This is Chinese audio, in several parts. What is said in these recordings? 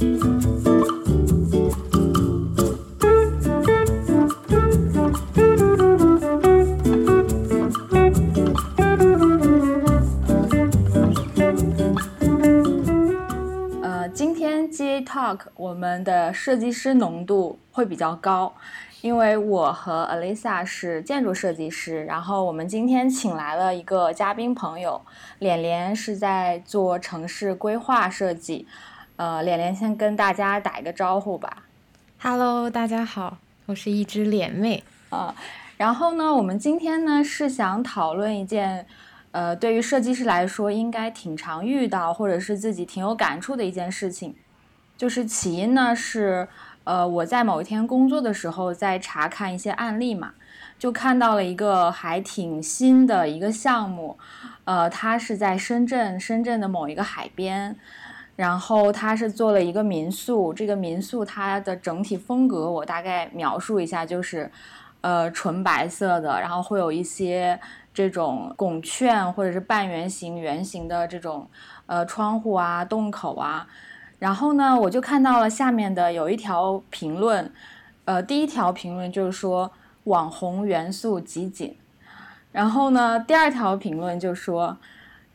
呃，今天 GA Talk 我们的设计师浓度会比较高，因为我和 Alisa 是建筑设计师，然后我们今天请来了一个嘉宾朋友，脸脸是在做城市规划设计。呃，脸脸先跟大家打一个招呼吧。Hello，大家好，我是一只脸妹。啊，然后呢，我们今天呢是想讨论一件，呃，对于设计师来说应该挺常遇到，或者是自己挺有感触的一件事情，就是起因呢是，呃，我在某一天工作的时候在查看一些案例嘛，就看到了一个还挺新的一个项目，呃，它是在深圳，深圳的某一个海边。然后它是做了一个民宿，这个民宿它的整体风格我大概描述一下，就是，呃，纯白色的，然后会有一些这种拱券或者是半圆形、圆形的这种呃窗户啊、洞口啊。然后呢，我就看到了下面的有一条评论，呃，第一条评论就是说网红元素集锦，然后呢，第二条评论就说。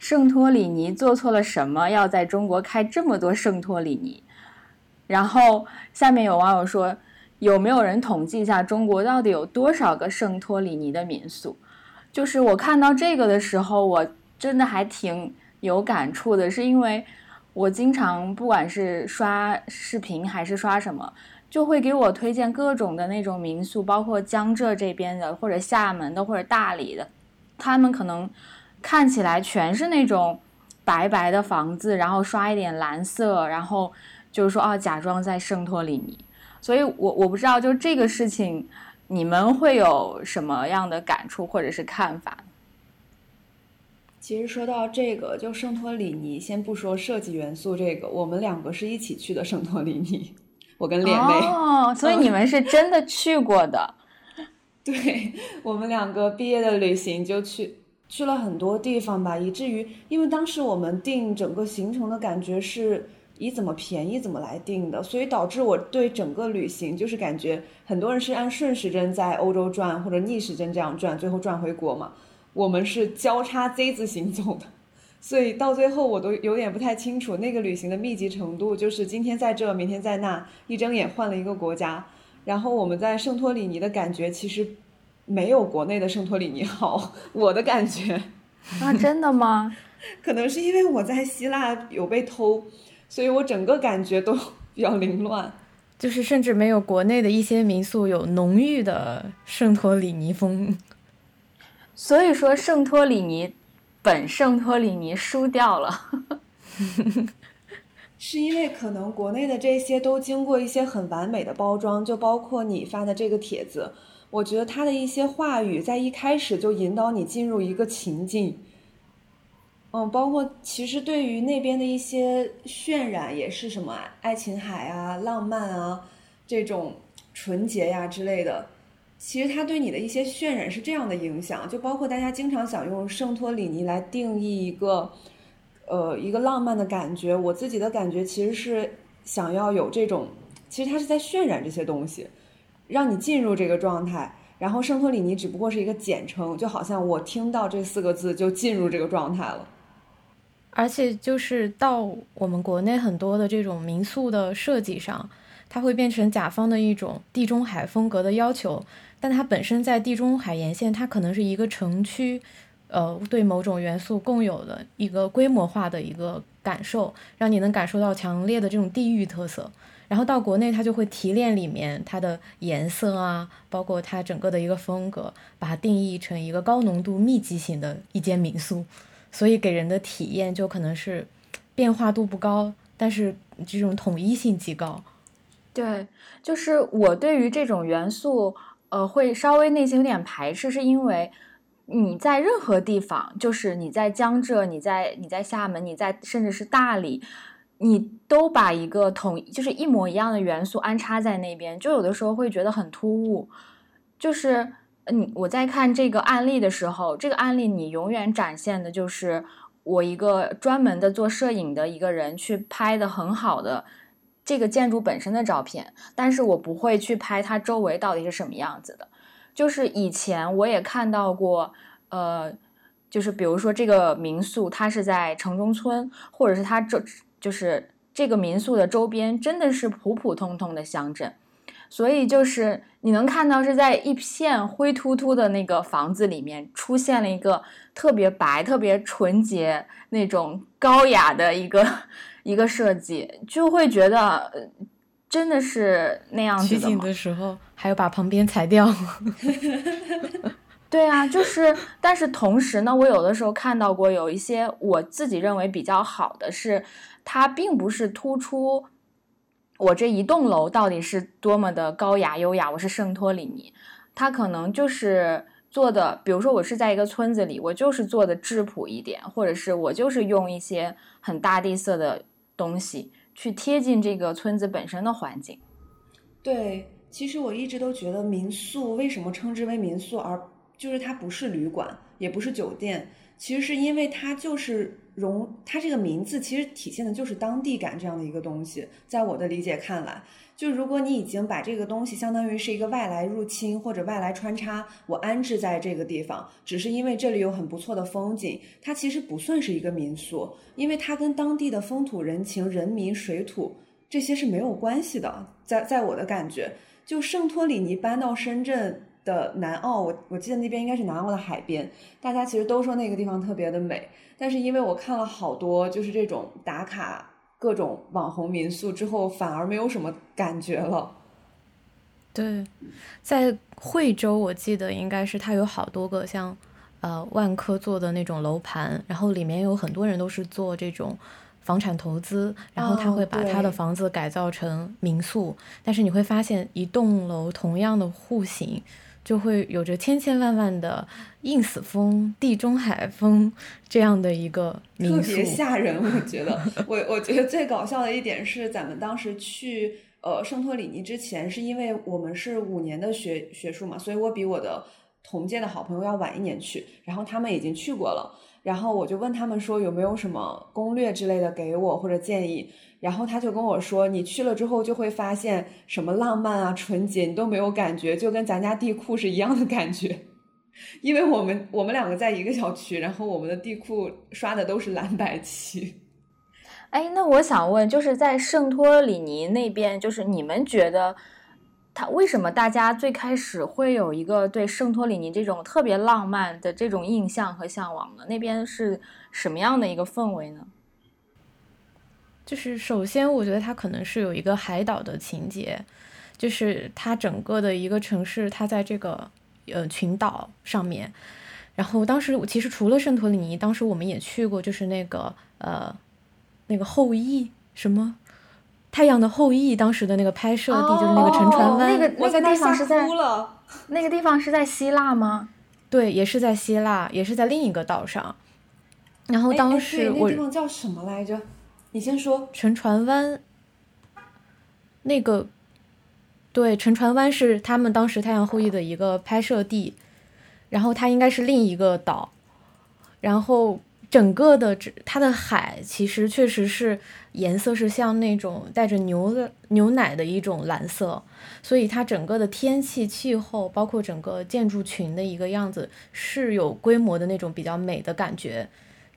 圣托里尼做错了什么？要在中国开这么多圣托里尼？然后下面有网友说，有没有人统计一下中国到底有多少个圣托里尼的民宿？就是我看到这个的时候，我真的还挺有感触的，是因为我经常不管是刷视频还是刷什么，就会给我推荐各种的那种民宿，包括江浙这边的，或者厦门的，或者大理的，他们可能。看起来全是那种白白的房子，然后刷一点蓝色，然后就是说啊，假装在圣托里尼。所以我我不知道，就这个事情，你们会有什么样的感触或者是看法？其实说到这个，就圣托里尼，先不说设计元素这个，我们两个是一起去的圣托里尼，我跟脸妹。哦，所以你们是真的去过的。对我们两个毕业的旅行就去。去了很多地方吧，以至于因为当时我们定整个行程的感觉是以怎么便宜怎么来定的，所以导致我对整个旅行就是感觉很多人是按顺时针在欧洲转或者逆时针这样转，最后转回国嘛。我们是交叉 Z 字形走的，所以到最后我都有点不太清楚那个旅行的密集程度，就是今天在这，明天在那，一睁眼换了一个国家。然后我们在圣托里尼的感觉其实。没有国内的圣托里尼好，我的感觉。啊，真的吗？可能是因为我在希腊有被偷，所以我整个感觉都 比较凌乱。就是甚至没有国内的一些民宿有浓郁的圣托里尼风。所以说，圣托里尼本圣托里尼输掉了。是因为可能国内的这些都经过一些很完美的包装，就包括你发的这个帖子。我觉得他的一些话语在一开始就引导你进入一个情境，嗯，包括其实对于那边的一些渲染也是什么爱琴海啊、浪漫啊这种纯洁呀之类的。其实他对你的一些渲染是这样的影响，就包括大家经常想用圣托里尼来定义一个，呃，一个浪漫的感觉。我自己的感觉其实是想要有这种，其实他是在渲染这些东西。让你进入这个状态，然后圣托里尼只不过是一个简称，就好像我听到这四个字就进入这个状态了。而且就是到我们国内很多的这种民宿的设计上，它会变成甲方的一种地中海风格的要求，但它本身在地中海沿线，它可能是一个城区，呃，对某种元素共有的一个规模化的一个感受，让你能感受到强烈的这种地域特色。然后到国内，它就会提炼里面它的颜色啊，包括它整个的一个风格，把它定义成一个高浓度密集型的一间民宿，所以给人的体验就可能是变化度不高，但是这种统一性极高。对，就是我对于这种元素，呃，会稍微内心有点排斥，是因为你在任何地方，就是你在江浙，你在你在厦门，你在甚至是大理。你都把一个统就是一模一样的元素安插在那边，就有的时候会觉得很突兀。就是嗯我在看这个案例的时候，这个案例你永远展现的就是我一个专门的做摄影的一个人去拍的很好的这个建筑本身的照片，但是我不会去拍它周围到底是什么样子的。就是以前我也看到过，呃，就是比如说这个民宿它是在城中村，或者是它周就是这个民宿的周边真的是普普通通的乡镇。所以就是你能看到是在一片灰秃秃的那个房子里面出现了一个特别白、特别纯洁那种高雅的一个一个设计，就会觉得真的是那样子的。取景的时候还要把旁边裁掉。对啊，就是，但是同时呢，我有的时候看到过有一些我自己认为比较好的是，它并不是突出。我这一栋楼到底是多么的高雅优雅？我是圣托里尼，它可能就是做的，比如说我是在一个村子里，我就是做的质朴一点，或者是我就是用一些很大地色的东西去贴近这个村子本身的环境。对，其实我一直都觉得民宿为什么称之为民宿，而就是它不是旅馆，也不是酒店，其实是因为它就是。融，它这个名字其实体现的就是当地感这样的一个东西。在我的理解看来，就如果你已经把这个东西相当于是一个外来入侵或者外来穿插，我安置在这个地方，只是因为这里有很不错的风景，它其实不算是一个民宿，因为它跟当地的风土人情、人民、水土这些是没有关系的。在在我的感觉，就圣托里尼搬到深圳。的南澳，我我记得那边应该是南澳的海边，大家其实都说那个地方特别的美，但是因为我看了好多就是这种打卡各种网红民宿之后，反而没有什么感觉了。对，在惠州，我记得应该是它有好多个像呃万科做的那种楼盘，然后里面有很多人都是做这种房产投资，然后他会把他的房子改造成民宿，但是你会发现一栋楼同样的户型。就会有着千千万万的 ins 风、地中海风这样的一个民宿，特别吓人。我觉得，我我觉得最搞笑的一点是，咱们当时去呃圣托里尼之前，是因为我们是五年的学学术嘛，所以我比我的同届的好朋友要晚一年去，然后他们已经去过了。然后我就问他们说有没有什么攻略之类的给我或者建议，然后他就跟我说，你去了之后就会发现什么浪漫啊、纯洁你都没有感觉，就跟咱家地库是一样的感觉。因为我们我们两个在一个小区，然后我们的地库刷的都是蓝白漆。哎，那我想问，就是在圣托里尼那边，就是你们觉得？他为什么大家最开始会有一个对圣托里尼这种特别浪漫的这种印象和向往呢？那边是什么样的一个氛围呢？就是首先，我觉得它可能是有一个海岛的情节，就是它整个的一个城市，它在这个呃群岛上面。然后当时其实除了圣托里尼，当时我们也去过，就是那个呃那个后裔什么。太阳的后裔当时的那个拍摄地就是那个沉船湾，那个那个地方是在。那个地方是在希腊吗？对，也是在希腊，也是在另一个岛上。然后当时我那地方叫什么来着？你先说。沉船湾。那个，对，沉船湾是他们当时太阳后裔的一个拍摄地，然后它应该是另一个岛，然后。整个的它的海其实确实是颜色是像那种带着牛的牛奶的一种蓝色，所以它整个的天气气候，包括整个建筑群的一个样子是有规模的那种比较美的感觉。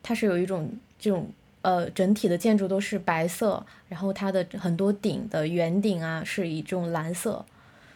它是有一种这种呃整体的建筑都是白色，然后它的很多顶的圆顶啊是以这种蓝色。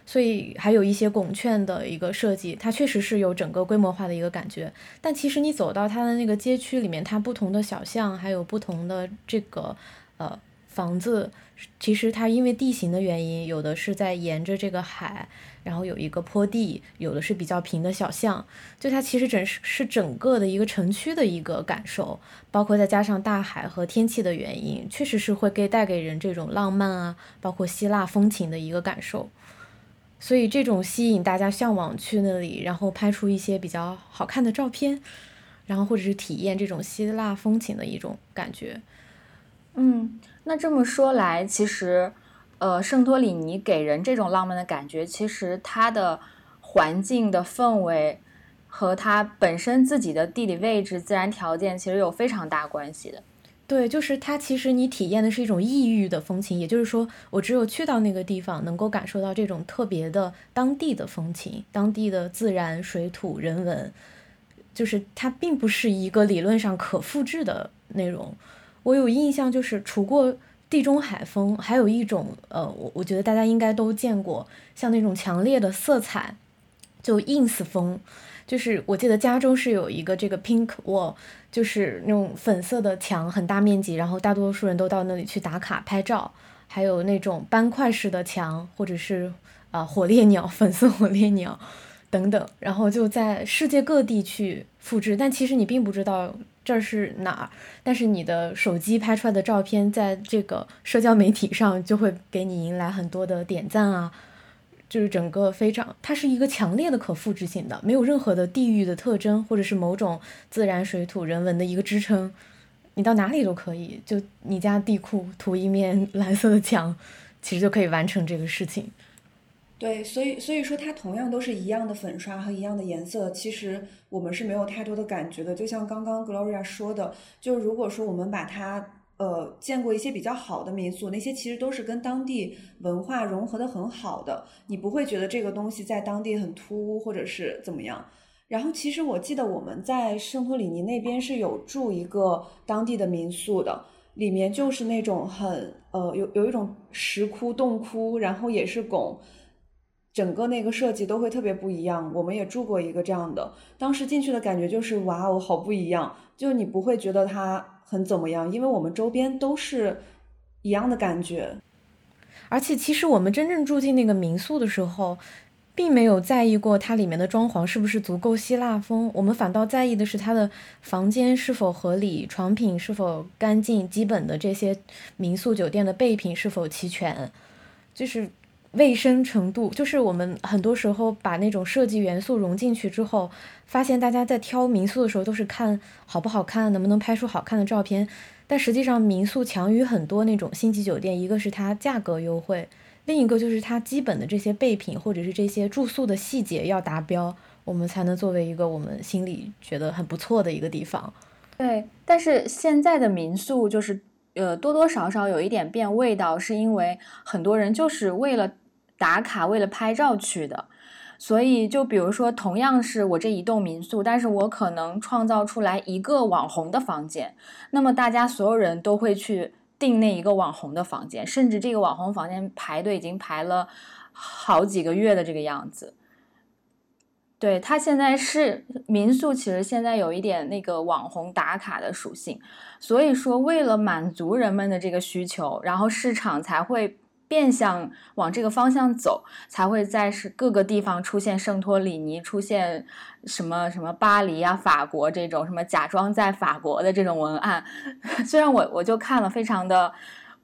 所以还有一些拱券的一个设计，它确实是有整个规模化的一个感觉。但其实你走到它的那个街区里面，它不同的小巷，还有不同的这个呃房子，其实它因为地形的原因，有的是在沿着这个海，然后有一个坡地，有的是比较平的小巷。就它其实整是是整个的一个城区的一个感受，包括再加上大海和天气的原因，确实是会给带给人这种浪漫啊，包括希腊风情的一个感受。所以这种吸引大家向往去那里，然后拍出一些比较好看的照片，然后或者是体验这种希腊风情的一种感觉。嗯，那这么说来，其实，呃，圣托里尼给人这种浪漫的感觉，其实它的环境的氛围和它本身自己的地理位置、自然条件，其实有非常大关系的。对，就是它其实你体验的是一种异域的风情，也就是说，我只有去到那个地方，能够感受到这种特别的当地的风情、当地的自然、水土、人文，就是它并不是一个理论上可复制的内容。我有印象，就是除过地中海风，还有一种，呃，我我觉得大家应该都见过，像那种强烈的色彩，就 ins 风。就是我记得加州是有一个这个 pink wall，就是那种粉色的墙，很大面积，然后大多数人都到那里去打卡拍照。还有那种斑块式的墙，或者是啊火烈鸟、粉色火烈鸟等等，然后就在世界各地去复制。但其实你并不知道这是哪儿，但是你的手机拍出来的照片，在这个社交媒体上就会给你迎来很多的点赞啊。就是整个非常，它是一个强烈的可复制性的，没有任何的地域的特征，或者是某种自然水土人文的一个支撑，你到哪里都可以，就你家地库涂一面 蓝色的墙，其实就可以完成这个事情。对，所以所以说它同样都是一样的粉刷和一样的颜色，其实我们是没有太多的感觉的。就像刚刚 Gloria 说的，就如果说我们把它。呃，见过一些比较好的民宿，那些其实都是跟当地文化融合的很好的，你不会觉得这个东西在当地很突兀或者是怎么样。然后，其实我记得我们在圣托里尼那边是有住一个当地的民宿的，里面就是那种很呃有有一种石窟洞窟，然后也是拱，整个那个设计都会特别不一样。我们也住过一个这样的，当时进去的感觉就是哇哦，好不一样，就你不会觉得它。很怎么样？因为我们周边都是一样的感觉，而且其实我们真正住进那个民宿的时候，并没有在意过它里面的装潢是不是足够希腊风，我们反倒在意的是它的房间是否合理，床品是否干净，基本的这些民宿酒店的备品是否齐全，就是卫生程度。就是我们很多时候把那种设计元素融进去之后。发现大家在挑民宿的时候都是看好不好看，能不能拍出好看的照片。但实际上，民宿强于很多那种星级酒店，一个是它价格优惠，另一个就是它基本的这些备品或者是这些住宿的细节要达标，我们才能作为一个我们心里觉得很不错的一个地方。对，但是现在的民宿就是呃多多少少有一点变味道，是因为很多人就是为了打卡、为了拍照去的。所以，就比如说，同样是我这一栋民宿，但是我可能创造出来一个网红的房间，那么大家所有人都会去订那一个网红的房间，甚至这个网红房间排队已经排了好几个月的这个样子。对，它现在是民宿，其实现在有一点那个网红打卡的属性，所以说为了满足人们的这个需求，然后市场才会。变相往这个方向走，才会在是各个地方出现圣托里尼，出现什么什么巴黎啊、法国这种什么假装在法国的这种文案。虽然我我就看了非常的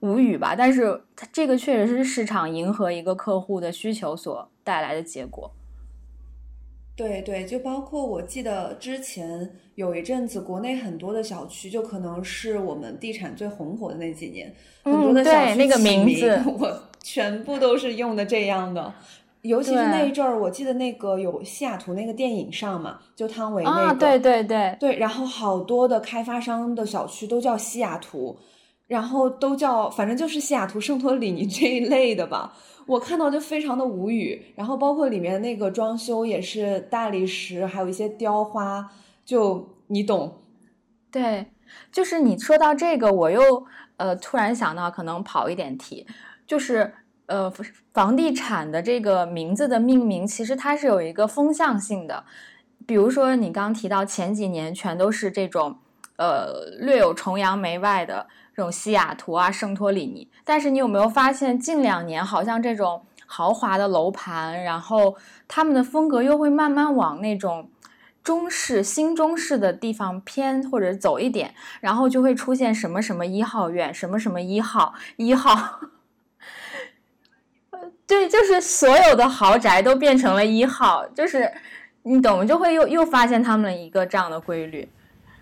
无语吧，但是它这个确实是市场迎合一个客户的需求所带来的结果。对对，就包括我记得之前有一阵子，国内很多的小区，就可能是我们地产最红火的那几年，很多的小区起名，我全部都是用的这样的。尤其是那一阵儿，我记得那个有西雅图那个电影上嘛，就汤唯那个，对对对对，然后好多的开发商的小区都叫西雅图，然后都叫反正就是西雅图圣托里尼 这一类的吧。我看到就非常的无语，然后包括里面那个装修也是大理石，还有一些雕花，就你懂。对，就是你说到这个，我又呃突然想到，可能跑一点题，就是呃房地产的这个名字的命名，其实它是有一个风向性的。比如说你刚提到前几年全都是这种呃略有崇洋媚外的。这种西雅图啊，圣托里尼，但是你有没有发现，近两年好像这种豪华的楼盘，然后他们的风格又会慢慢往那种中式、新中式的地方偏或者走一点，然后就会出现什么什么一号院，什么什么一号一号，对，就是所有的豪宅都变成了一号，就是你懂，就会又又发现他们一个这样的规律。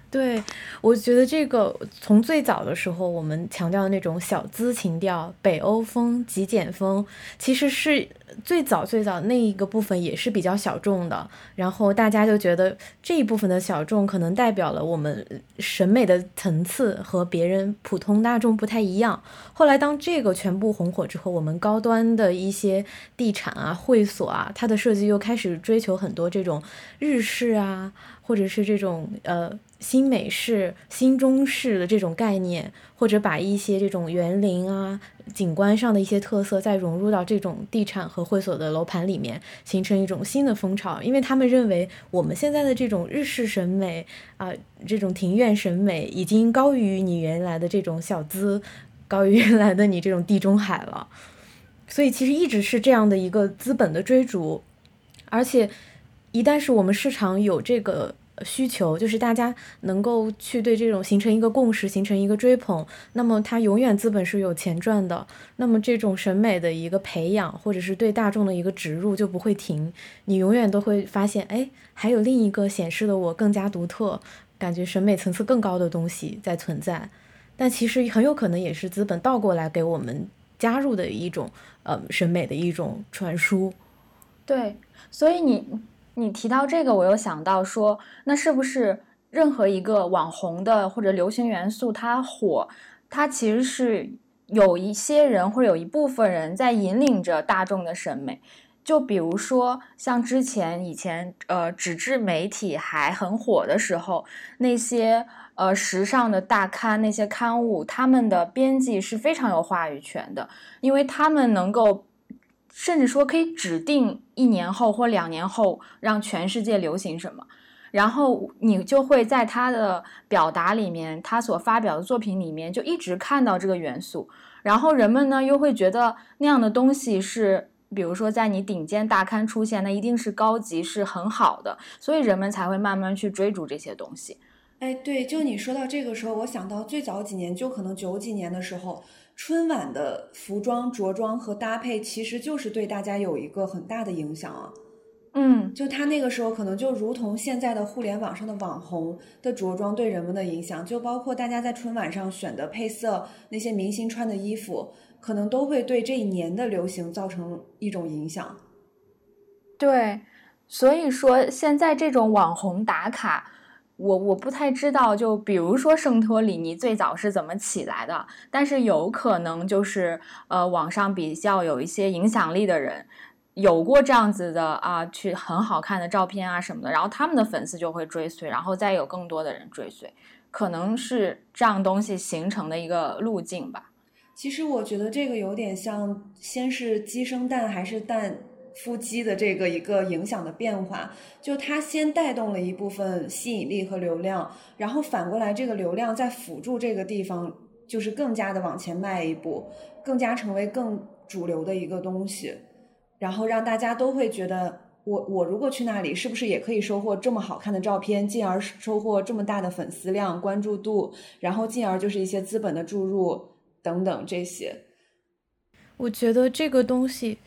对，我觉得这个从最早的时候，我们强调的那种小资情调、北欧风、极简风，其实是最早最早那一个部分也是比较小众的。然后大家就觉得这一部分的小众可能代表了我们审美的层次和别人普通大众不太一样。后来当这个全部红火之后，我们高端的一些地产啊、会所啊，它的设计又开始追求很多这种日式啊。或者是这种呃新美式、新中式的这种概念，或者把一些这种园林啊、景观上的一些特色再融入到这种地产和会所的楼盘里面，形成一种新的风潮。因为他们认为我们现在的这种日式审美啊，这种庭院审美已经高于你原来的这种小资，高于原来的你这种地中海了。所以其实一直是这样的一个资本的追逐，而且。一旦是我们市场有这个需求，就是大家能够去对这种形成一个共识，形成一个追捧，那么它永远资本是有钱赚的。那么这种审美的一个培养，或者是对大众的一个植入就不会停。你永远都会发现，哎，还有另一个显示的我更加独特，感觉审美层次更高的东西在存在。但其实很有可能也是资本倒过来给我们加入的一种呃审美的一种传输。对，所以你。你提到这个，我又想到说，那是不是任何一个网红的或者流行元素它火，它其实是有一些人或者有一部分人在引领着大众的审美？就比如说像之前以前呃纸质媒体还很火的时候，那些呃时尚的大刊那些刊物，他们的编辑是非常有话语权的，因为他们能够。甚至说可以指定一年后或两年后让全世界流行什么，然后你就会在他的表达里面，他所发表的作品里面就一直看到这个元素，然后人们呢又会觉得那样的东西是，比如说在你顶尖大刊出现，那一定是高级是很好的，所以人们才会慢慢去追逐这些东西。哎，对，就你说到这个时候，我想到最早几年，就可能九几年的时候。春晚的服装着装和搭配，其实就是对大家有一个很大的影响啊。嗯，就他那个时候可能就如同现在的互联网上的网红的着装对人们的影响，就包括大家在春晚上选的配色，那些明星穿的衣服，可能都会对这一年的流行造成一种影响。对，所以说现在这种网红打卡。我我不太知道，就比如说圣托里尼最早是怎么起来的，但是有可能就是呃网上比较有一些影响力的人有过这样子的啊，去很好看的照片啊什么的，然后他们的粉丝就会追随，然后再有更多的人追随，可能是这样东西形成的一个路径吧。其实我觉得这个有点像，先是鸡生蛋还是蛋？腹肌的这个一个影响的变化，就它先带动了一部分吸引力和流量，然后反过来这个流量再辅助这个地方，就是更加的往前迈一步，更加成为更主流的一个东西，然后让大家都会觉得，我我如果去那里，是不是也可以收获这么好看的照片，进而收获这么大的粉丝量、关注度，然后进而就是一些资本的注入等等这些。我觉得这个东西。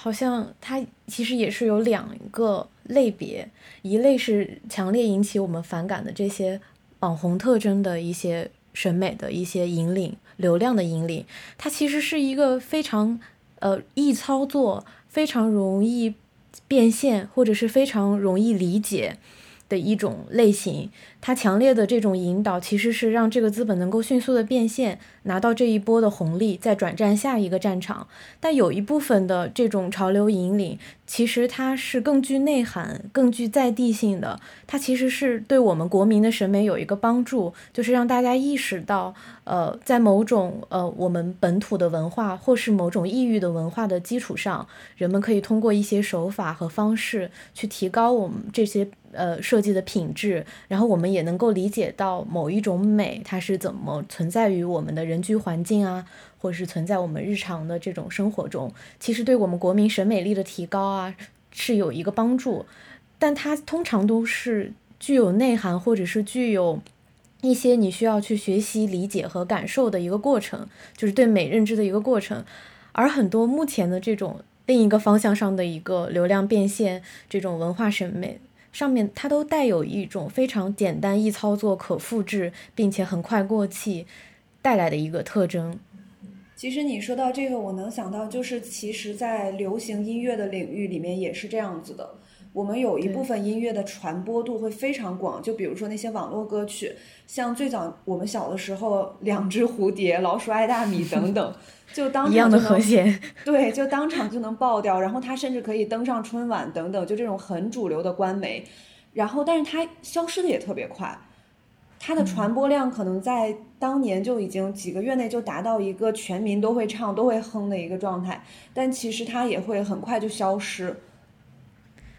好像它其实也是有两个类别，一类是强烈引起我们反感的这些网红特征的一些审美的一些引领、流量的引领，它其实是一个非常呃易操作、非常容易变现或者是非常容易理解的一种类型。它强烈的这种引导，其实是让这个资本能够迅速的变现。拿到这一波的红利，再转战下一个战场。但有一部分的这种潮流引领，其实它是更具内涵、更具在地性的。它其实是对我们国民的审美有一个帮助，就是让大家意识到，呃，在某种呃我们本土的文化或是某种异域的文化的基础上，人们可以通过一些手法和方式去提高我们这些呃设计的品质。然后我们也能够理解到某一种美，它是怎么存在于我们的人。居环境啊，或者是存在我们日常的这种生活中，其实对我们国民审美力的提高啊是有一个帮助，但它通常都是具有内涵，或者是具有一些你需要去学习、理解和感受的一个过程，就是对美认知的一个过程。而很多目前的这种另一个方向上的一个流量变现，这种文化审美。上面它都带有一种非常简单易操作、可复制，并且很快过气带来的一个特征。其实你说到这个，我能想到就是，其实，在流行音乐的领域里面也是这样子的。我们有一部分音乐的传播度会非常广，就比如说那些网络歌曲，像最早我们小的时候，《两只蝴蝶》《老鼠爱大米》等等，就当场一样的和弦，对，就当场就能爆掉。然后它甚至可以登上春晚等等，就这种很主流的官媒。然后，但是它消失的也特别快。它的传播量可能在当年就已经几个月内就达到一个全民都会唱、都会哼的一个状态，但其实它也会很快就消失。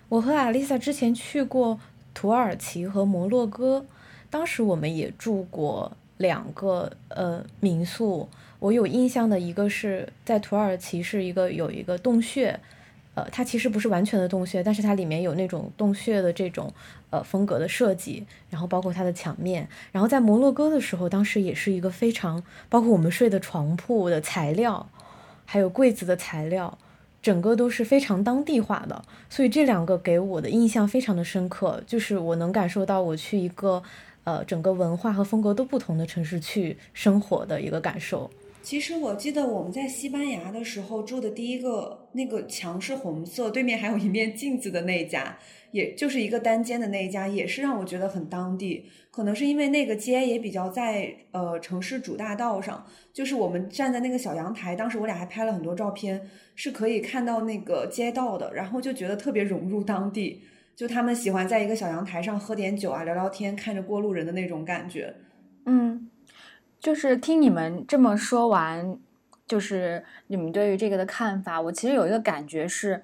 我和阿丽萨之前去过土耳其和摩洛哥，当时我们也住过两个呃民宿。我有印象的一个是在土耳其是一个有一个洞穴。呃，它其实不是完全的洞穴，但是它里面有那种洞穴的这种呃风格的设计，然后包括它的墙面。然后在摩洛哥的时候，当时也是一个非常包括我们睡的床铺的材料，还有柜子的材料，整个都是非常当地化的。所以这两个给我的印象非常的深刻，就是我能感受到我去一个呃整个文化和风格都不同的城市去生活的一个感受。其实我记得我们在西班牙的时候住的第一个那个墙是红色，对面还有一面镜子的那家，也就是一个单间的那一家，也是让我觉得很当地。可能是因为那个街也比较在呃城市主大道上，就是我们站在那个小阳台，当时我俩还拍了很多照片，是可以看到那个街道的，然后就觉得特别融入当地。就他们喜欢在一个小阳台上喝点酒啊，聊聊天，看着过路人的那种感觉，嗯。就是听你们这么说完，就是你们对于这个的看法，我其实有一个感觉是，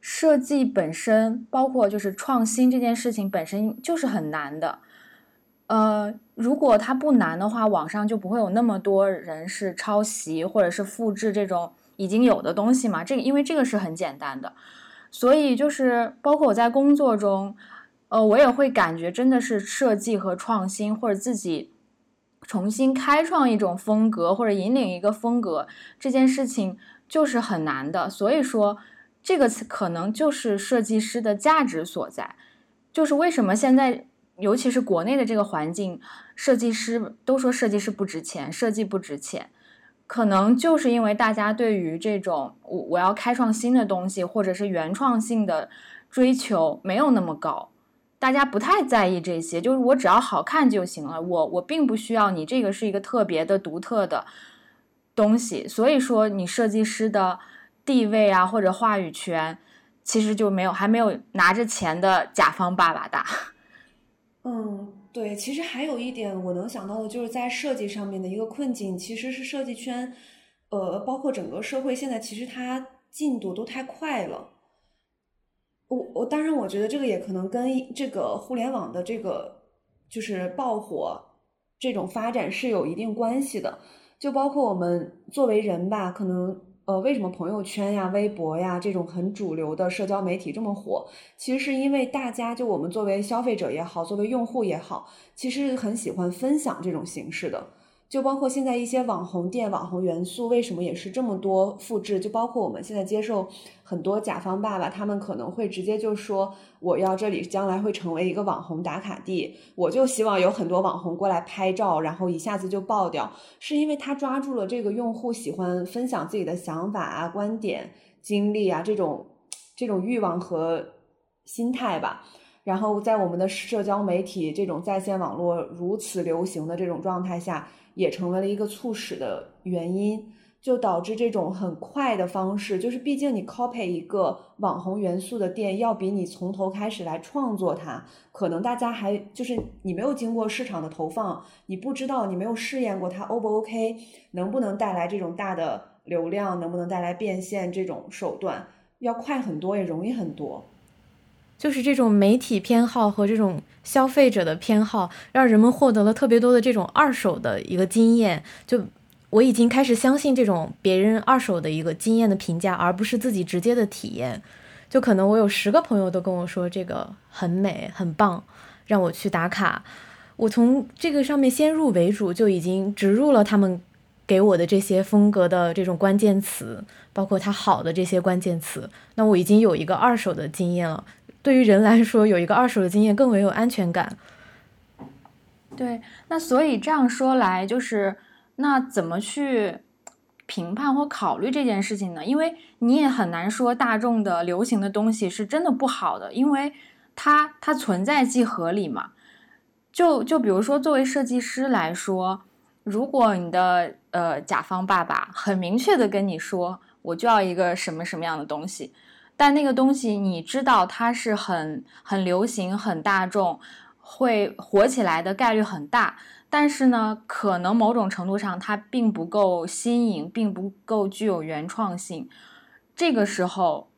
设计本身，包括就是创新这件事情本身就是很难的。呃，如果它不难的话，网上就不会有那么多人是抄袭或者是复制这种已经有的东西嘛。这个因为这个是很简单的，所以就是包括我在工作中，呃，我也会感觉真的是设计和创新或者自己。重新开创一种风格或者引领一个风格这件事情就是很难的，所以说这个词可能就是设计师的价值所在。就是为什么现在尤其是国内的这个环境，设计师都说设计师不值钱，设计不值钱，可能就是因为大家对于这种我我要开创新的东西或者是原创性的追求没有那么高。大家不太在意这些，就是我只要好看就行了。我我并不需要你这个是一个特别的、独特的东西。所以说，你设计师的地位啊，或者话语权，其实就没有还没有拿着钱的甲方爸爸大。嗯，对。其实还有一点我能想到的，就是在设计上面的一个困境，其实是设计圈，呃，包括整个社会现在其实它进度都太快了。我我当然，我觉得这个也可能跟这个互联网的这个就是爆火这种发展是有一定关系的。就包括我们作为人吧，可能呃，为什么朋友圈呀、微博呀这种很主流的社交媒体这么火？其实是因为大家就我们作为消费者也好，作为用户也好，其实很喜欢分享这种形式的。就包括现在一些网红店、网红元素，为什么也是这么多复制？就包括我们现在接受很多甲方爸爸，他们可能会直接就说：“我要这里将来会成为一个网红打卡地，我就希望有很多网红过来拍照，然后一下子就爆掉。”是因为他抓住了这个用户喜欢分享自己的想法啊、观点、经历啊这种这种欲望和心态吧。然后在我们的社交媒体这种在线网络如此流行的这种状态下。也成为了一个促使的原因，就导致这种很快的方式，就是毕竟你 copy 一个网红元素的店，要比你从头开始来创作它，可能大家还就是你没有经过市场的投放，你不知道你没有试验过它 O 不 OK，能不能带来这种大的流量，能不能带来变现这种手段，要快很多，也容易很多。就是这种媒体偏好和这种消费者的偏好，让人们获得了特别多的这种二手的一个经验。就我已经开始相信这种别人二手的一个经验的评价，而不是自己直接的体验。就可能我有十个朋友都跟我说这个很美很棒，让我去打卡。我从这个上面先入为主，就已经植入了他们给我的这些风格的这种关键词，包括它好的这些关键词。那我已经有一个二手的经验了。对于人来说，有一个二手的经验更为有安全感。对，那所以这样说来，就是那怎么去评判或考虑这件事情呢？因为你也很难说大众的流行的东西是真的不好的，因为它它存在即合理嘛。就就比如说，作为设计师来说，如果你的呃甲方爸爸很明确的跟你说，我就要一个什么什么样的东西，但那个东西你知道它是很很流行、很大众。会火起来的概率很大，但是呢，可能某种程度上它并不够新颖，并不够具有原创性。这个时候，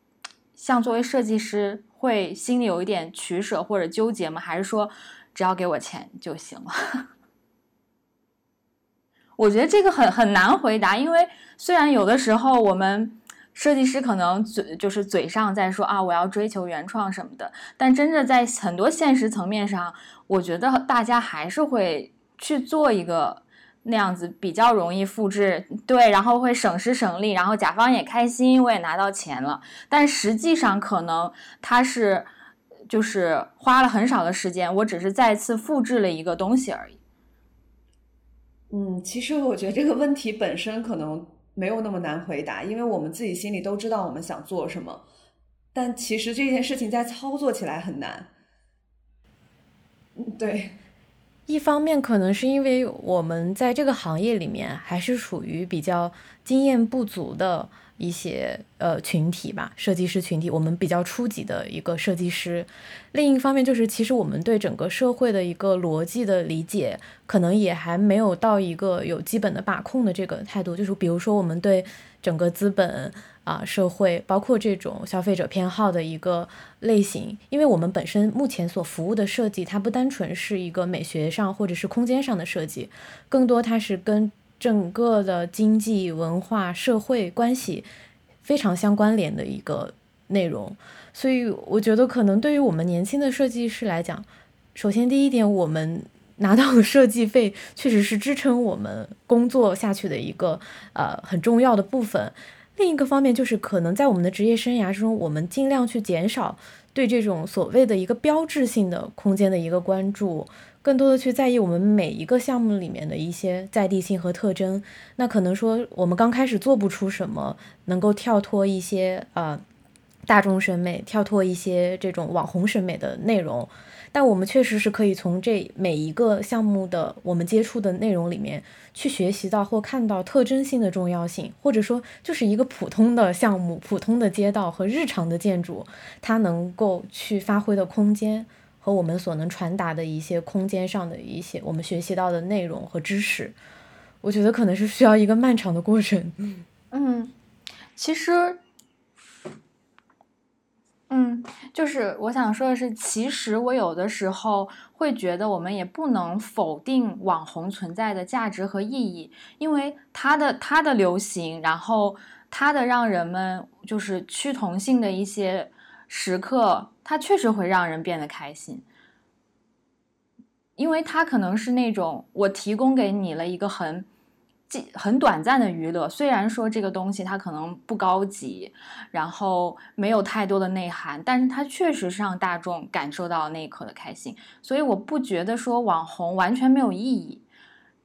像作为设计师，会心里有一点取舍或者纠结吗？还是说，只要给我钱就行了？我觉得这个很很难回答，因为虽然有的时候我们。设计师可能嘴就是嘴上在说啊，我要追求原创什么的，但真的在很多现实层面上，我觉得大家还是会去做一个那样子比较容易复制，对，然后会省时省力，然后甲方也开心，我也拿到钱了。但实际上可能他是就是花了很少的时间，我只是再次复制了一个东西而已。嗯，其实我觉得这个问题本身可能。没有那么难回答，因为我们自己心里都知道我们想做什么，但其实这件事情在操作起来很难。对，一方面可能是因为我们在这个行业里面还是属于比较经验不足的。一些呃群体吧，设计师群体，我们比较初级的一个设计师。另一方面，就是其实我们对整个社会的一个逻辑的理解，可能也还没有到一个有基本的把控的这个态度。就是比如说，我们对整个资本啊、社会，包括这种消费者偏好的一个类型，因为我们本身目前所服务的设计，它不单纯是一个美学上或者是空间上的设计，更多它是跟。整个的经济、文化、社会关系非常相关联的一个内容，所以我觉得可能对于我们年轻的设计师来讲，首先第一点，我们拿到的设计费确实是支撑我们工作下去的一个呃很重要的部分。另一个方面就是，可能在我们的职业生涯之中，我们尽量去减少对这种所谓的一个标志性的空间的一个关注。更多的去在意我们每一个项目里面的一些在地性和特征，那可能说我们刚开始做不出什么能够跳脱一些呃大众审美、跳脱一些这种网红审美的内容，但我们确实是可以从这每一个项目的我们接触的内容里面去学习到或看到特征性的重要性，或者说就是一个普通的项目、普通的街道和日常的建筑，它能够去发挥的空间。我们所能传达的一些空间上的一些我们学习到的内容和知识，我觉得可能是需要一个漫长的过程。嗯，其实，嗯，就是我想说的是，其实我有的时候会觉得，我们也不能否定网红存在的价值和意义，因为它的它的流行，然后它的让人们就是趋同性的一些。时刻，它确实会让人变得开心，因为它可能是那种我提供给你了一个很、很短暂的娱乐。虽然说这个东西它可能不高级，然后没有太多的内涵，但是它确实是让大众感受到那一刻的开心。所以我不觉得说网红完全没有意义，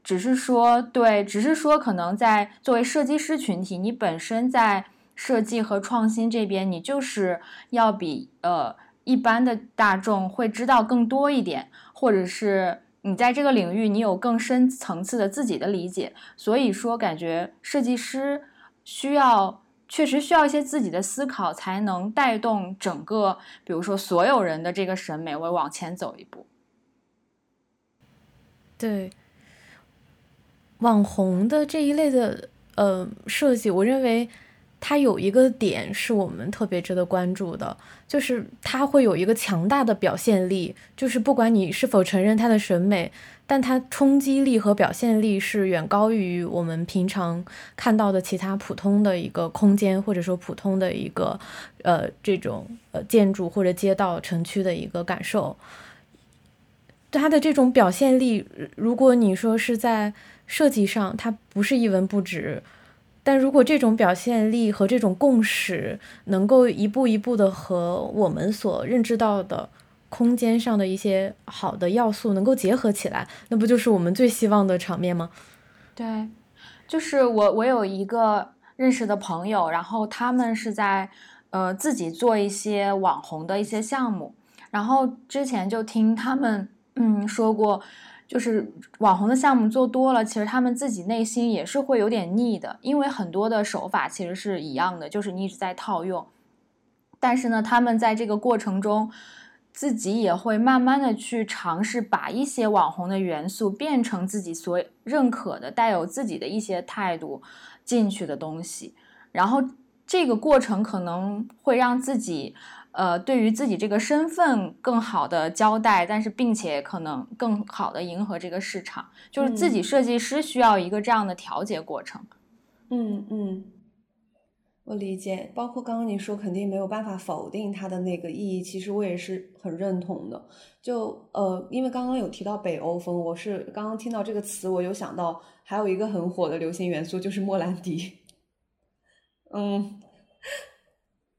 只是说对，只是说可能在作为设计师群体，你本身在。设计和创新这边，你就是要比呃一般的大众会知道更多一点，或者是你在这个领域你有更深层次的自己的理解。所以说，感觉设计师需要确实需要一些自己的思考，才能带动整个，比如说所有人的这个审美会往前走一步。对，网红的这一类的呃设计，我认为。它有一个点是我们特别值得关注的，就是它会有一个强大的表现力，就是不管你是否承认它的审美，但它冲击力和表现力是远高于我们平常看到的其他普通的一个空间，或者说普通的一个呃这种呃建筑或者街道城区的一个感受。它的这种表现力，如果你说是在设计上，它不是一文不值。但如果这种表现力和这种共识能够一步一步的和我们所认知到的空间上的一些好的要素能够结合起来，那不就是我们最希望的场面吗？对，就是我我有一个认识的朋友，然后他们是在呃自己做一些网红的一些项目，然后之前就听他们嗯说过。就是网红的项目做多了，其实他们自己内心也是会有点腻的，因为很多的手法其实是一样的，就是你一直在套用。但是呢，他们在这个过程中，自己也会慢慢的去尝试把一些网红的元素变成自己所认可的、带有自己的一些态度进去的东西，然后这个过程可能会让自己。呃，对于自己这个身份更好的交代，但是并且可能更好的迎合这个市场，就是自己设计师需要一个这样的调节过程。嗯嗯，我理解。包括刚刚你说肯定没有办法否定它的那个意义，其实我也是很认同的。就呃，因为刚刚有提到北欧风，我是刚刚听到这个词，我有想到还有一个很火的流行元素就是莫兰迪。嗯。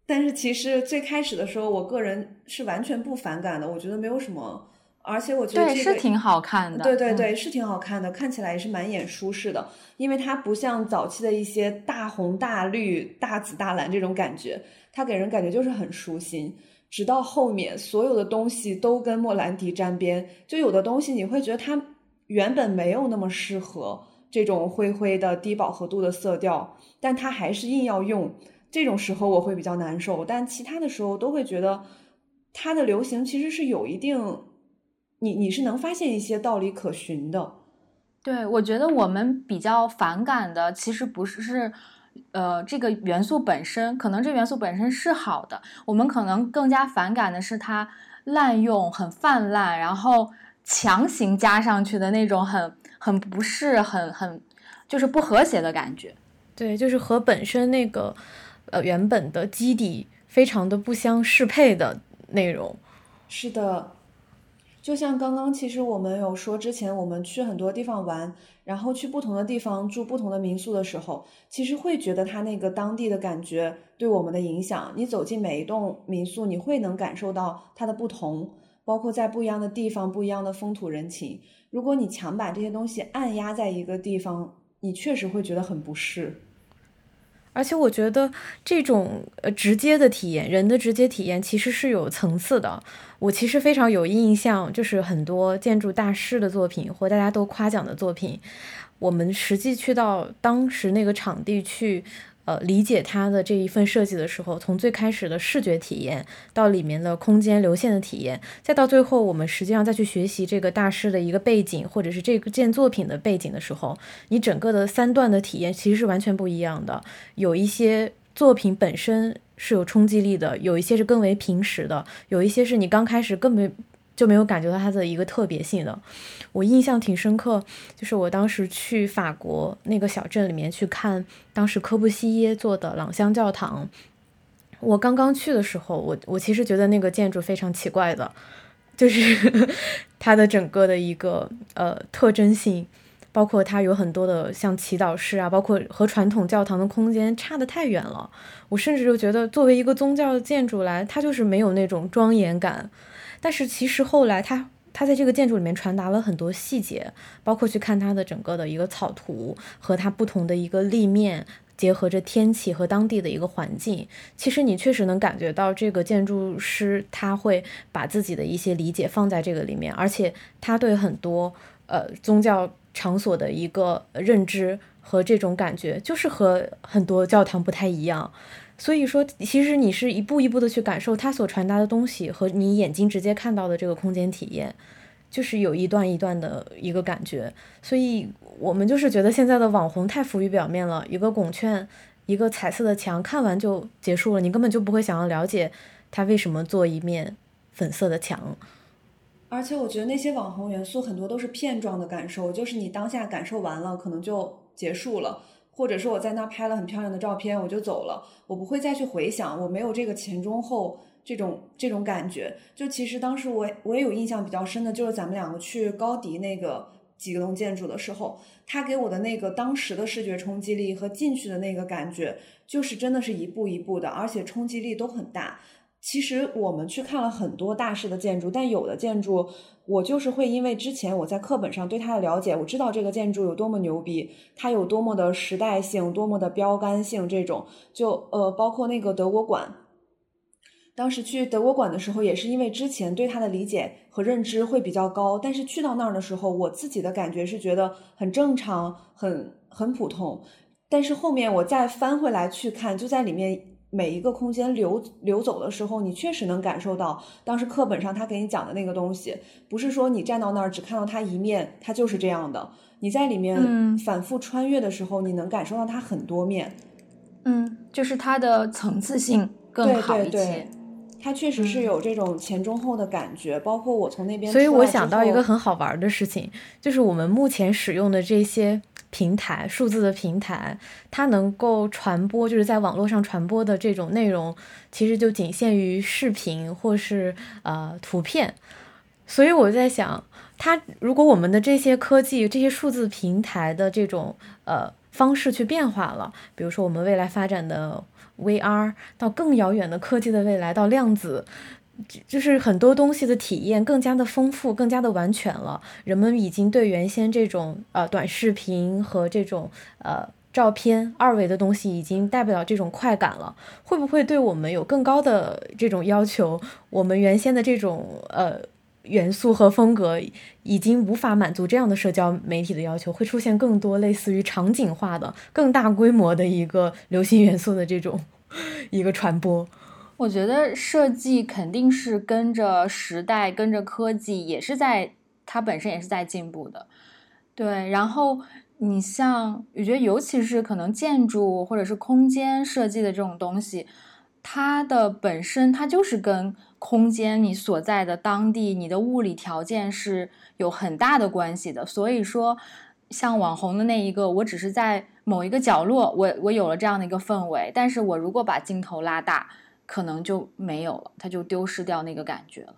但是其实最开始的时候，我个人是完全不反感的，我觉得没有什么，而且我觉得对是挺好看的，对对对，是挺好看的，看起来也是满眼舒适的，因为它不像早期的一些大红大绿、大紫大蓝这种感觉，它给人感觉就是很舒心。直到后面所有的东西都跟莫兰迪沾边，就有的东西你会觉得它原本没有那么适合这种灰灰的低饱和度的色调，但它还是硬要用。这种时候我会比较难受，但其他的时候都会觉得它的流行其实是有一定，你你是能发现一些道理可循的。对，我觉得我们比较反感的其实不是是呃这个元素本身，可能这元素本身是好的，我们可能更加反感的是它滥用很泛滥，然后强行加上去的那种很很不适、很很就是不和谐的感觉。对，就是和本身那个。呃，原本的基底非常的不相适配的内容，是的，就像刚刚其实我们有说，之前我们去很多地方玩，然后去不同的地方住不同的民宿的时候，其实会觉得它那个当地的感觉对我们的影响。你走进每一栋民宿，你会能感受到它的不同，包括在不一样的地方，不一样的风土人情。如果你强把这些东西按压在一个地方，你确实会觉得很不适。而且我觉得这种呃直接的体验，人的直接体验其实是有层次的。我其实非常有印象，就是很多建筑大师的作品或大家都夸奖的作品，我们实际去到当时那个场地去。呃，理解它的这一份设计的时候，从最开始的视觉体验，到里面的空间流线的体验，再到最后我们实际上再去学习这个大师的一个背景，或者是这件作品的背景的时候，你整个的三段的体验其实是完全不一样的。有一些作品本身是有冲击力的，有一些是更为平实的，有一些是你刚开始根本。就没有感觉到它的一个特别性的，我印象挺深刻，就是我当时去法国那个小镇里面去看当时科布西耶做的朗香教堂。我刚刚去的时候，我我其实觉得那个建筑非常奇怪的，就是 它的整个的一个呃特征性，包括它有很多的像祈祷室啊，包括和传统教堂的空间差得太远了。我甚至就觉得作为一个宗教建筑来，它就是没有那种庄严感。但是其实后来，他他在这个建筑里面传达了很多细节，包括去看它的整个的一个草图和它不同的一个立面，结合着天气和当地的一个环境。其实你确实能感觉到这个建筑师他会把自己的一些理解放在这个里面，而且他对很多呃宗教场所的一个认知和这种感觉，就是和很多教堂不太一样。所以说，其实你是一步一步的去感受它所传达的东西，和你眼睛直接看到的这个空间体验，就是有一段一段的一个感觉。所以我们就是觉得现在的网红太浮于表面了，一个拱券，一个彩色的墙，看完就结束了，你根本就不会想要了解他为什么做一面粉色的墙。而且我觉得那些网红元素很多都是片状的感受，就是你当下感受完了，可能就结束了。或者是我在那拍了很漂亮的照片，我就走了，我不会再去回想，我没有这个前中后这种这种感觉。就其实当时我我也有印象比较深的，就是咱们两个去高迪那个几栋建筑的时候，他给我的那个当时的视觉冲击力和进去的那个感觉，就是真的是一步一步的，而且冲击力都很大。其实我们去看了很多大师的建筑，但有的建筑我就是会因为之前我在课本上对它的了解，我知道这个建筑有多么牛逼，它有多么的时代性，多么的标杆性，这种就呃包括那个德国馆。当时去德国馆的时候，也是因为之前对它的理解和认知会比较高，但是去到那儿的时候，我自己的感觉是觉得很正常，很很普通。但是后面我再翻回来去看，就在里面每一个空间流流走的时候，你确实能感受到当时课本上他给你讲的那个东西，不是说你站到那儿只看到它一面，它就是这样的。你在里面反复穿越的时候，你能感受到它很多面。嗯，就是它的层次性更好一些。它确实是有这种前中后的感觉，包括我从那边。所以我想到一个很好玩的事情，就是我们目前使用的这些平台，数字的平台，它能够传播，就是在网络上传播的这种内容，其实就仅限于视频或是呃图片。所以我在想，它如果我们的这些科技、这些数字平台的这种呃方式去变化了，比如说我们未来发展的。VR 到更遥远的科技的未来，到量子，就是很多东西的体验更加的丰富，更加的完全了。人们已经对原先这种呃短视频和这种呃照片二维的东西已经带不了这种快感了。会不会对我们有更高的这种要求？我们原先的这种呃。元素和风格已经无法满足这样的社交媒体的要求，会出现更多类似于场景化的、更大规模的一个流行元素的这种 一个传播。我觉得设计肯定是跟着时代、跟着科技，也是在它本身也是在进步的。对，然后你像我觉得，尤其是可能建筑或者是空间设计的这种东西，它的本身它就是跟。空间，你所在的当地，你的物理条件是有很大的关系的。所以说，像网红的那一个，我只是在某一个角落，我我有了这样的一个氛围。但是我如果把镜头拉大，可能就没有了，它就丢失掉那个感觉了。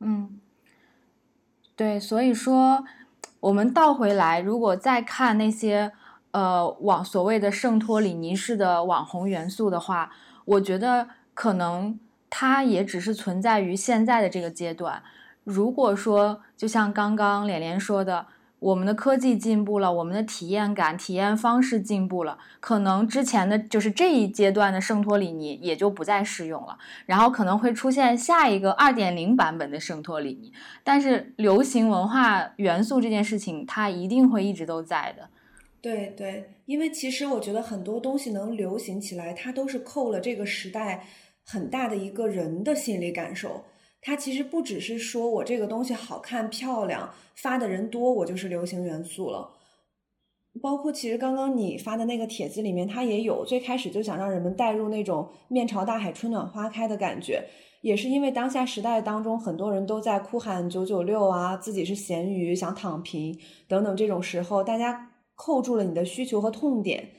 嗯，对，所以说，我们倒回来，如果再看那些呃网所谓的圣托里尼式的网红元素的话，我觉得可能。它也只是存在于现在的这个阶段。如果说，就像刚刚连连说的，我们的科技进步了，我们的体验感、体验方式进步了，可能之前的就是这一阶段的圣托里尼也就不再适用了。然后可能会出现下一个二点零版本的圣托里尼。但是流行文化元素这件事情，它一定会一直都在的。对对，因为其实我觉得很多东西能流行起来，它都是扣了这个时代。很大的一个人的心理感受，它其实不只是说我这个东西好看漂亮，发的人多，我就是流行元素了。包括其实刚刚你发的那个帖子里面，它也有最开始就想让人们带入那种面朝大海，春暖花开的感觉，也是因为当下时代当中很多人都在哭喊九九六啊，自己是咸鱼，想躺平等等这种时候，大家扣住了你的需求和痛点。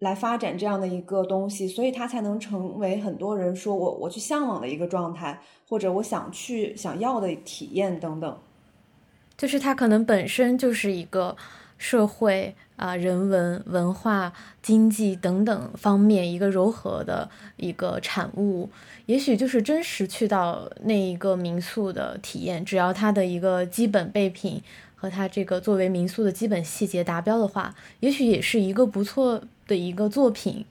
来发展这样的一个东西，所以它才能成为很多人说我我去向往的一个状态，或者我想去想要的体验等等。就是它可能本身就是一个社会啊、人文、文化、经济等等方面一个柔和的一个产物。也许就是真实去到那一个民宿的体验，只要它的一个基本备品和它这个作为民宿的基本细节达标的话，也许也是一个不错。的一个作品，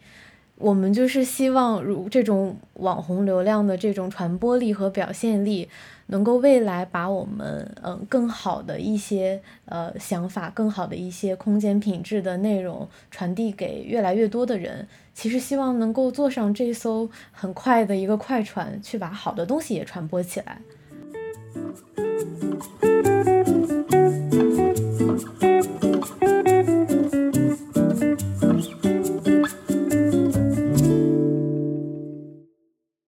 我们就是希望如这种网红流量的这种传播力和表现力，能够未来把我们嗯更好的一些呃想法，更好的一些空间品质的内容传递给越来越多的人。其实希望能够坐上这艘很快的一个快船，去把好的东西也传播起来。